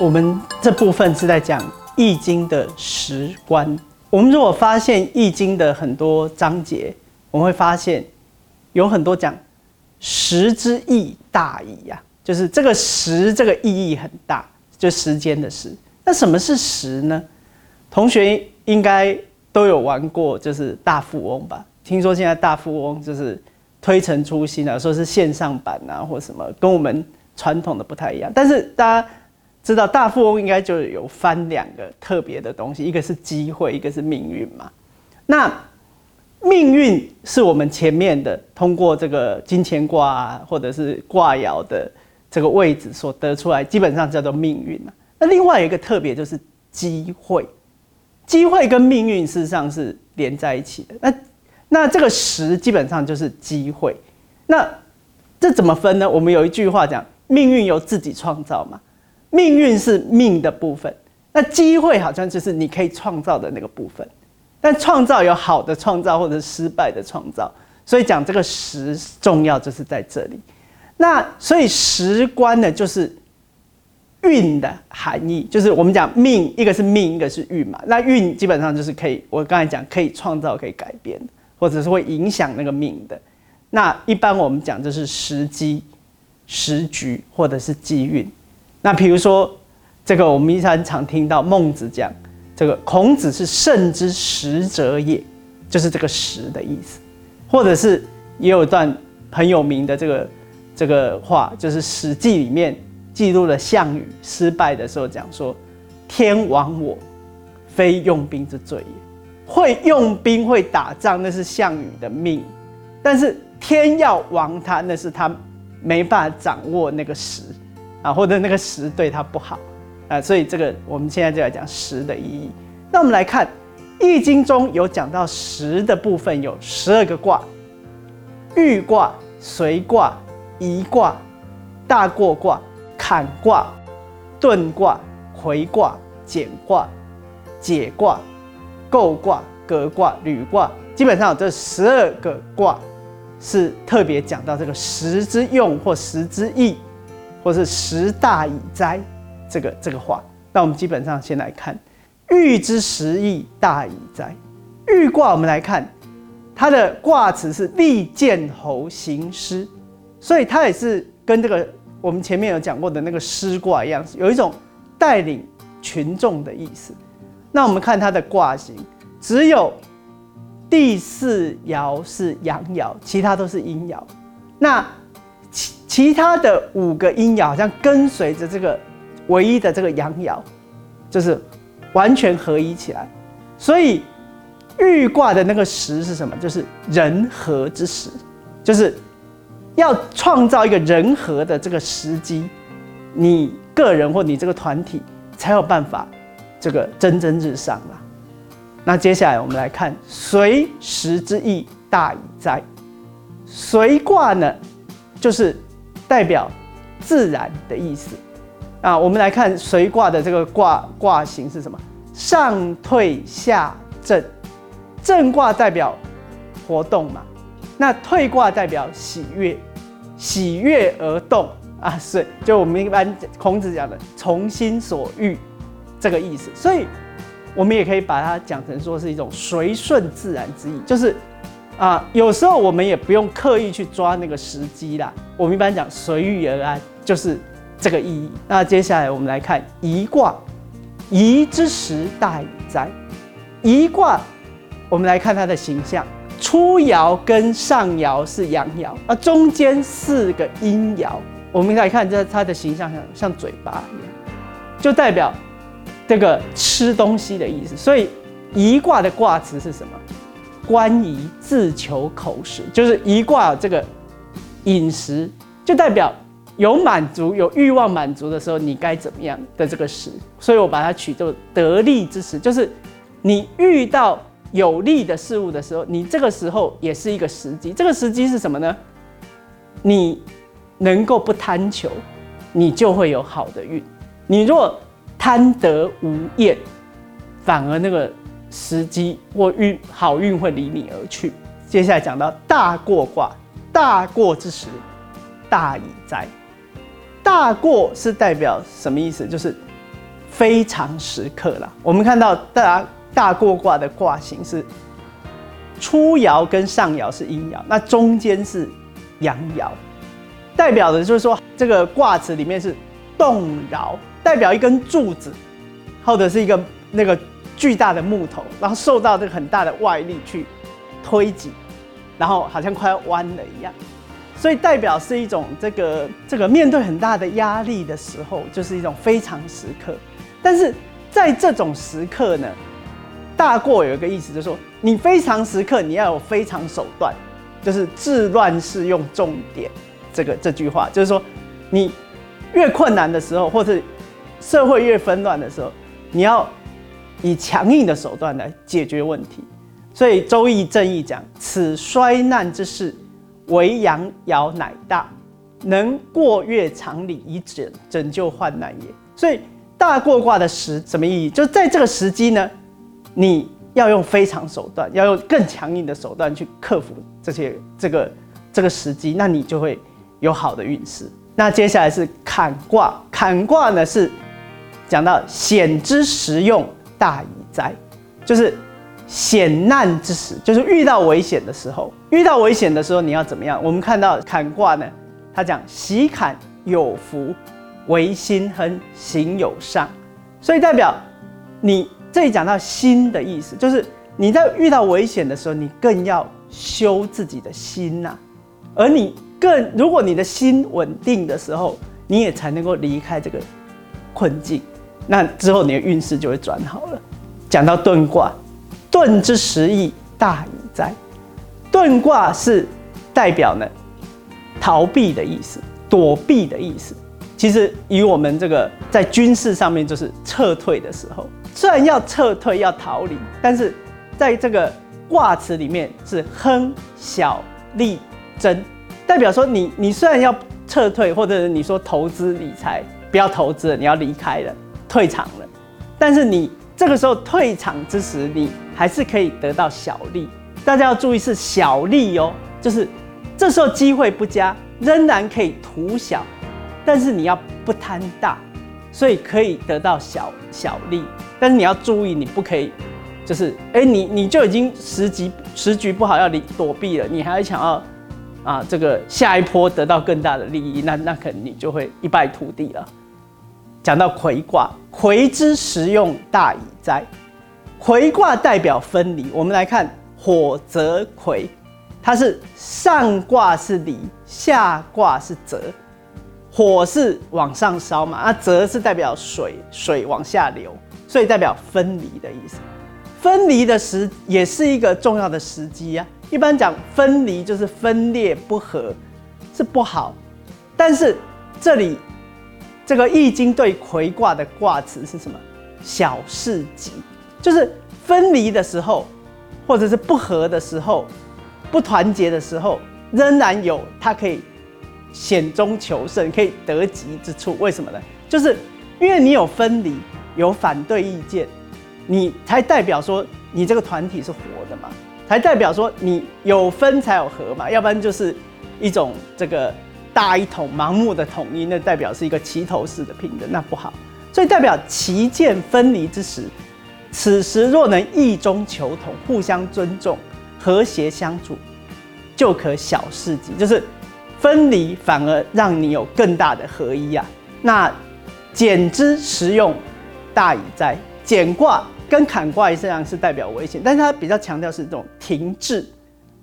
我们这部分是在讲《易经》的时观。我们如果发现《易经》的很多章节，我们会发现有很多讲“时之意大矣”呀，就是这个“时”这个意义很大，就时间的“时”。那什么是“时”呢？同学应该都有玩过，就是大富翁吧？听说现在大富翁就是推陈出新啊，说是线上版啊，或什么，跟我们传统的不太一样。但是大家。知道大富翁应该就有翻两个特别的东西，一个是机会，一个是命运嘛。那命运是我们前面的通过这个金钱卦啊或者是卦爻的这个位置所得出来，基本上叫做命运嘛。那另外一个特别就是机会，机会跟命运事实上是连在一起的。那那这个时基本上就是机会。那这怎么分呢？我们有一句话讲，命运由自己创造嘛。命运是命的部分，那机会好像就是你可以创造的那个部分。但创造有好的创造或者失败的创造，所以讲这个时重要就是在这里。那所以时观呢，就是运的含义，就是我们讲命，一个是命，一个是运嘛。那运基本上就是可以，我刚才讲可以创造、可以改变，或者是会影响那个命的。那一般我们讲就是时机、时局或者是机运。那比如说，这个我们一常常听到孟子讲，这个孔子是圣之时者也，就是这个时的意思，或者是也有一段很有名的这个这个话，就是《史记》里面记录了项羽失败的时候讲说：“天亡我，非用兵之罪也。”会用兵会打仗那是项羽的命，但是天要亡他，那是他没办法掌握那个时。啊，或者那个时对他不好，啊，所以这个我们现在就来讲时的意义。那我们来看《易经》中有讲到时的部分，有十二个卦：豫卦、随卦、颐卦、大过卦、坎卦、遁卦、回卦、简卦、解卦、构卦、革卦、履卦。基本上这十二个卦是特别讲到这个时之用或时之意。或是时大以哉，这个这个话，那我们基本上先来看，欲之时亦大以哉。欲卦我们来看，它的卦词是利剑侯行师，所以它也是跟这个我们前面有讲过的那个师卦一样，有一种带领群众的意思。那我们看它的卦形，只有第四爻是阳爻，其他都是阴爻。那其其他的五个阴爻好像跟随着这个唯一的这个阳爻，就是完全合一起来。所以玉卦的那个时是什么？就是人和之时，就是要创造一个人和的这个时机，你个人或你这个团体才有办法这个蒸蒸日上啊。那接下来我们来看随时之意大矣哉。随卦呢？就是代表自然的意思啊。我们来看随卦的这个卦卦形是什么？上退下正，正卦代表活动嘛，那退卦代表喜悦，喜悦而动啊，是就我们一般孔子讲的从心所欲这个意思。所以我们也可以把它讲成说是一种随顺自然之意，就是。啊，有时候我们也不用刻意去抓那个时机啦。我们一般讲随遇而安，就是这个意义。那接下来我们来看颐卦，颐之时大矣哉。颐卦，我们来看它的形象，初爻跟上爻是阳爻，啊，中间四个阴爻。我们来看这它的形象像像嘴巴一样，就代表这个吃东西的意思。所以颐卦的卦词是什么？关于自求口实，就是一卦这个饮食，就代表有满足、有欲望满足的时候，你该怎么样的这个食。所以我把它取作得利之时，就是你遇到有利的事物的时候，你这个时候也是一个时机。这个时机是什么呢？你能够不贪求，你就会有好的运。你若贪得无厌，反而那个。时机或运好运会离你而去。接下来讲到大过卦，大过之时，大矣哉。大过是代表什么意思？就是非常时刻了。我们看到大大过卦的卦形是初爻跟上爻是阴爻，那中间是阳爻，代表的就是说这个卦辞里面是动摇，代表一根柱子或者是一个那个巨大的木头，然后受到这个很大的外力去推挤，然后好像快要弯了一样。所以代表是一种这个这个面对很大的压力的时候，就是一种非常时刻。但是在这种时刻呢，大过有一个意思，就是说你非常时刻你要有非常手段，就是治乱世用重点。这个这句话就是说，你越困难的时候，或者社会越纷乱的时候，你要以强硬的手段来解决问题。所以《周易》正义讲：“此衰难之事。”为阳爻乃大，能过越常理以拯拯救患难也。所以大过卦的时什么意义？就在这个时机呢，你要用非常手段，要用更强硬的手段去克服这些这个这个时机，那你就会有好的运势。那接下来是坎卦，坎卦呢是讲到险之时用大矣哉，就是。险难之时，就是遇到危险的时候。遇到危险的时候，你要怎么样？我们看到坎卦呢，他讲喜坎有福，为心亨，行有上，所以代表你这里讲到心的意思，就是你在遇到危险的时候，你更要修自己的心呐。而你更，如果你的心稳定的时候，你也才能够离开这个困境。那之后你的运势就会转好了。讲到遁卦。遁之时意大矣哉！遁卦是代表呢逃避的意思，躲避的意思。其实以我们这个在军事上面就是撤退的时候，虽然要撤退要逃离，但是在这个卦辞里面是亨小利贞，代表说你你虽然要撤退，或者你说投资理财不要投资了，你要离开了退场了，但是你。这个时候退场之时，你还是可以得到小利。大家要注意是小利哦，就是这时候机会不佳，仍然可以图小，但是你要不贪大，所以可以得到小小利。但是你要注意，你不可以，就是哎，你你就已经时局时局不好要离躲避了，你还想要啊这个下一波得到更大的利益，那那可能你就会一败涂地了。讲到魁卦，魁之实用大矣哉！魁卦代表分离。我们来看火泽魁，它是上卦是离，下卦是泽。火是往上烧嘛，那泽是代表水，水往下流，所以代表分离的意思。分离的时也是一个重要的时机啊。一般讲分离就是分裂不和，是不好。但是这里。这个易经对魁卦的卦辞是什么？小事吉，就是分离的时候，或者是不和的时候，不团结的时候，仍然有它可以险中求胜，可以得吉之处。为什么呢？就是因为你有分离，有反对意见，你才代表说你这个团体是活的嘛，才代表说你有分才有合嘛，要不然就是一种这个。大一统、盲目的统一，那代表是一个齐头式的平等，那不好。所以代表旗舰分离之时，此时若能异中求同，互相尊重、和谐相处，就可小事吉。就是分离反而让你有更大的合一啊。那减之实用大矣哉！减卦跟坎卦一样是代表危险，但是它比较强调是这种停滞、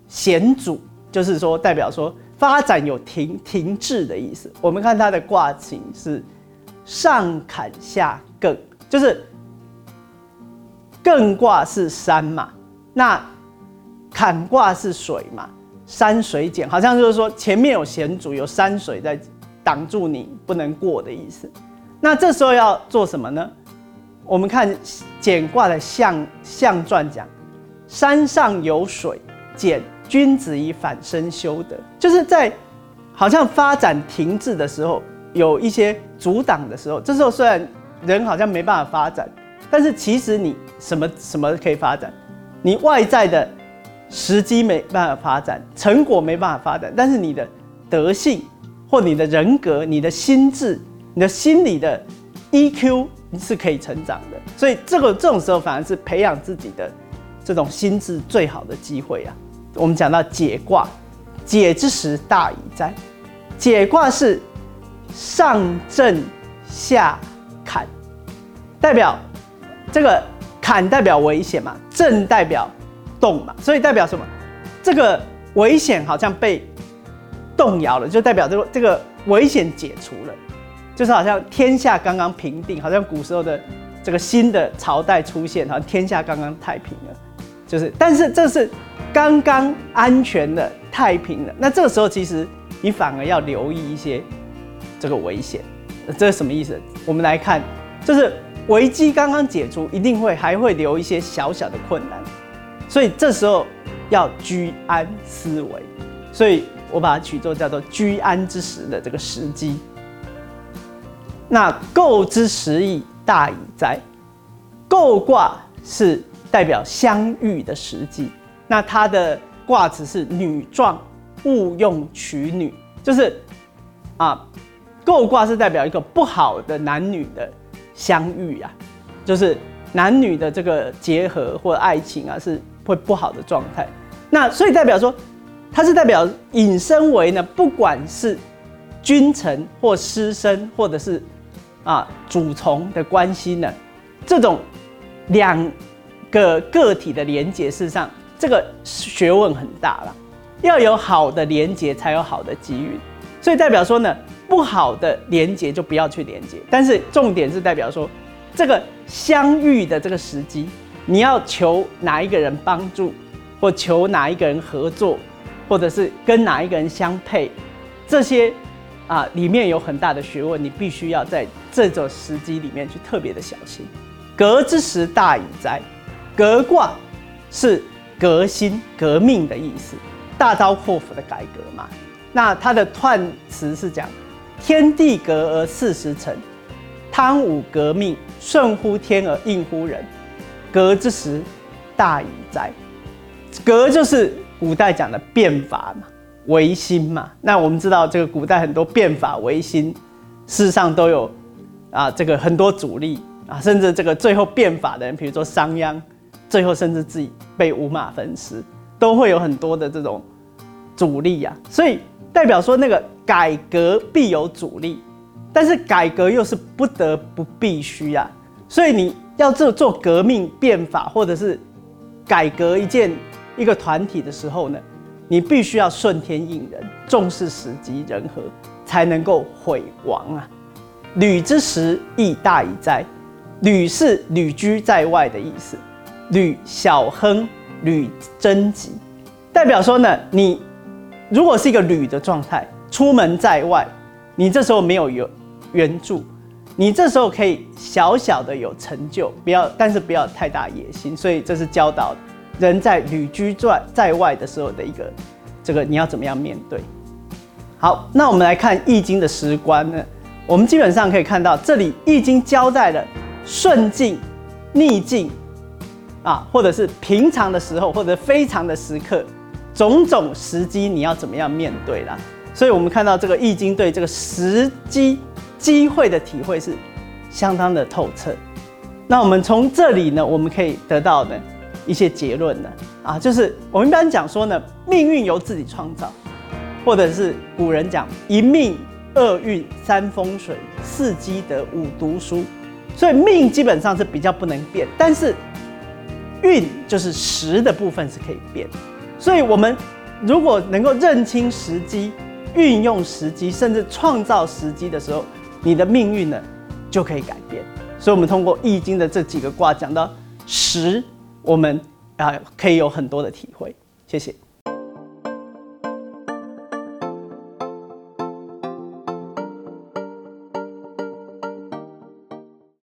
险阻，就是说代表说。发展有停停滞的意思。我们看它的卦形是上坎下艮，就是艮卦是山嘛，那坎卦是水嘛，山水减，好像就是说前面有险阻，有山水在挡住你不能过的意思。那这时候要做什么呢？我们看简卦的象象传讲，山上有水，简。君子以反身修德，就是在好像发展停滞的时候，有一些阻挡的时候，这时候虽然人好像没办法发展，但是其实你什么什么可以发展？你外在的时机没办法发展，成果没办法发展，但是你的德性或你的人格、你的心智、你的心理的 EQ 是可以成长的。所以这个这种时候反而是培养自己的这种心智最好的机会啊。我们讲到解卦，解之时大矣哉。解卦是上正下坎，代表这个坎代表危险嘛，正代表动嘛，所以代表什么？这个危险好像被动摇了，就代表这个这个危险解除了，就是好像天下刚刚平定，好像古时候的这个新的朝代出现，好像天下刚刚太平了，就是，但是这是刚刚安全的太平的，那这个时候其实你反而要留意一些这个危险，这是什么意思？我们来看，就是危机刚刚解除，一定会还会留一些小小的困难，所以这时候。要居安思危，所以我把它取作叫做居安之时的这个时机。那构之时矣，大矣哉！构卦是代表相遇的时机，那它的卦辞是女壮，勿用娶女，就是啊，构卦是代表一个不好的男女的相遇啊，就是男女的这个结合或爱情啊是。会不好的状态，那所以代表说，它是代表引申为呢，不管是君臣或师生，或者是啊主从的关系呢，这种两个个体的连接，事实上这个学问很大了，要有好的连接才有好的机遇，所以代表说呢，不好的连接就不要去连接，但是重点是代表说，这个相遇的这个时机。你要求哪一个人帮助，或求哪一个人合作，或者是跟哪一个人相配，这些啊里面有很大的学问，你必须要在这种时机里面去特别的小心。隔之时大矣哉！革卦是革新、革命的意思，大刀阔斧的改革嘛。那它的串词是讲：天地革而四时成，汤武革命，顺乎天而应乎人。革之时，大矣哉！革就是古代讲的变法嘛，维新嘛。那我们知道，这个古代很多变法维新，事实上都有啊，这个很多阻力啊，甚至这个最后变法的人，比如说商鞅，最后甚至自己被五马分尸，都会有很多的这种阻力呀。所以代表说，那个改革必有阻力，但是改革又是不得不必须呀。所以你。要做做革命变法，或者是改革一件一个团体的时候呢，你必须要顺天应人，重视时机人和，才能够毁亡啊。旅之时亦大矣哉！旅是旅居在外的意思，吕小亨，吕贞吉，代表说呢，你如果是一个旅的状态，出门在外，你这时候没有援援助。你这时候可以小小的有成就，不要，但是不要太大野心。所以这是教导人在旅居在在外的时候的一个这个你要怎么样面对。好，那我们来看《易经》的时官呢，我们基本上可以看到，这里《易经》交代了顺境、逆境啊，或者是平常的时候，或者非常的时刻，种种时机你要怎么样面对啦。所以我们看到这个《易经》对这个时机。机会的体会是相当的透彻。那我们从这里呢，我们可以得到的一些结论呢，啊，就是我们一般讲说呢，命运由自己创造，或者是古人讲一命二运三风水四积德五读书，所以命基本上是比较不能变，但是运就是时的部分是可以变。所以我们如果能够认清时机、运用时机，甚至创造时机的时候，你的命运呢，就可以改变。所以，我们通过《易经》的这几个卦讲到时，我们啊可以有很多的体会。谢谢。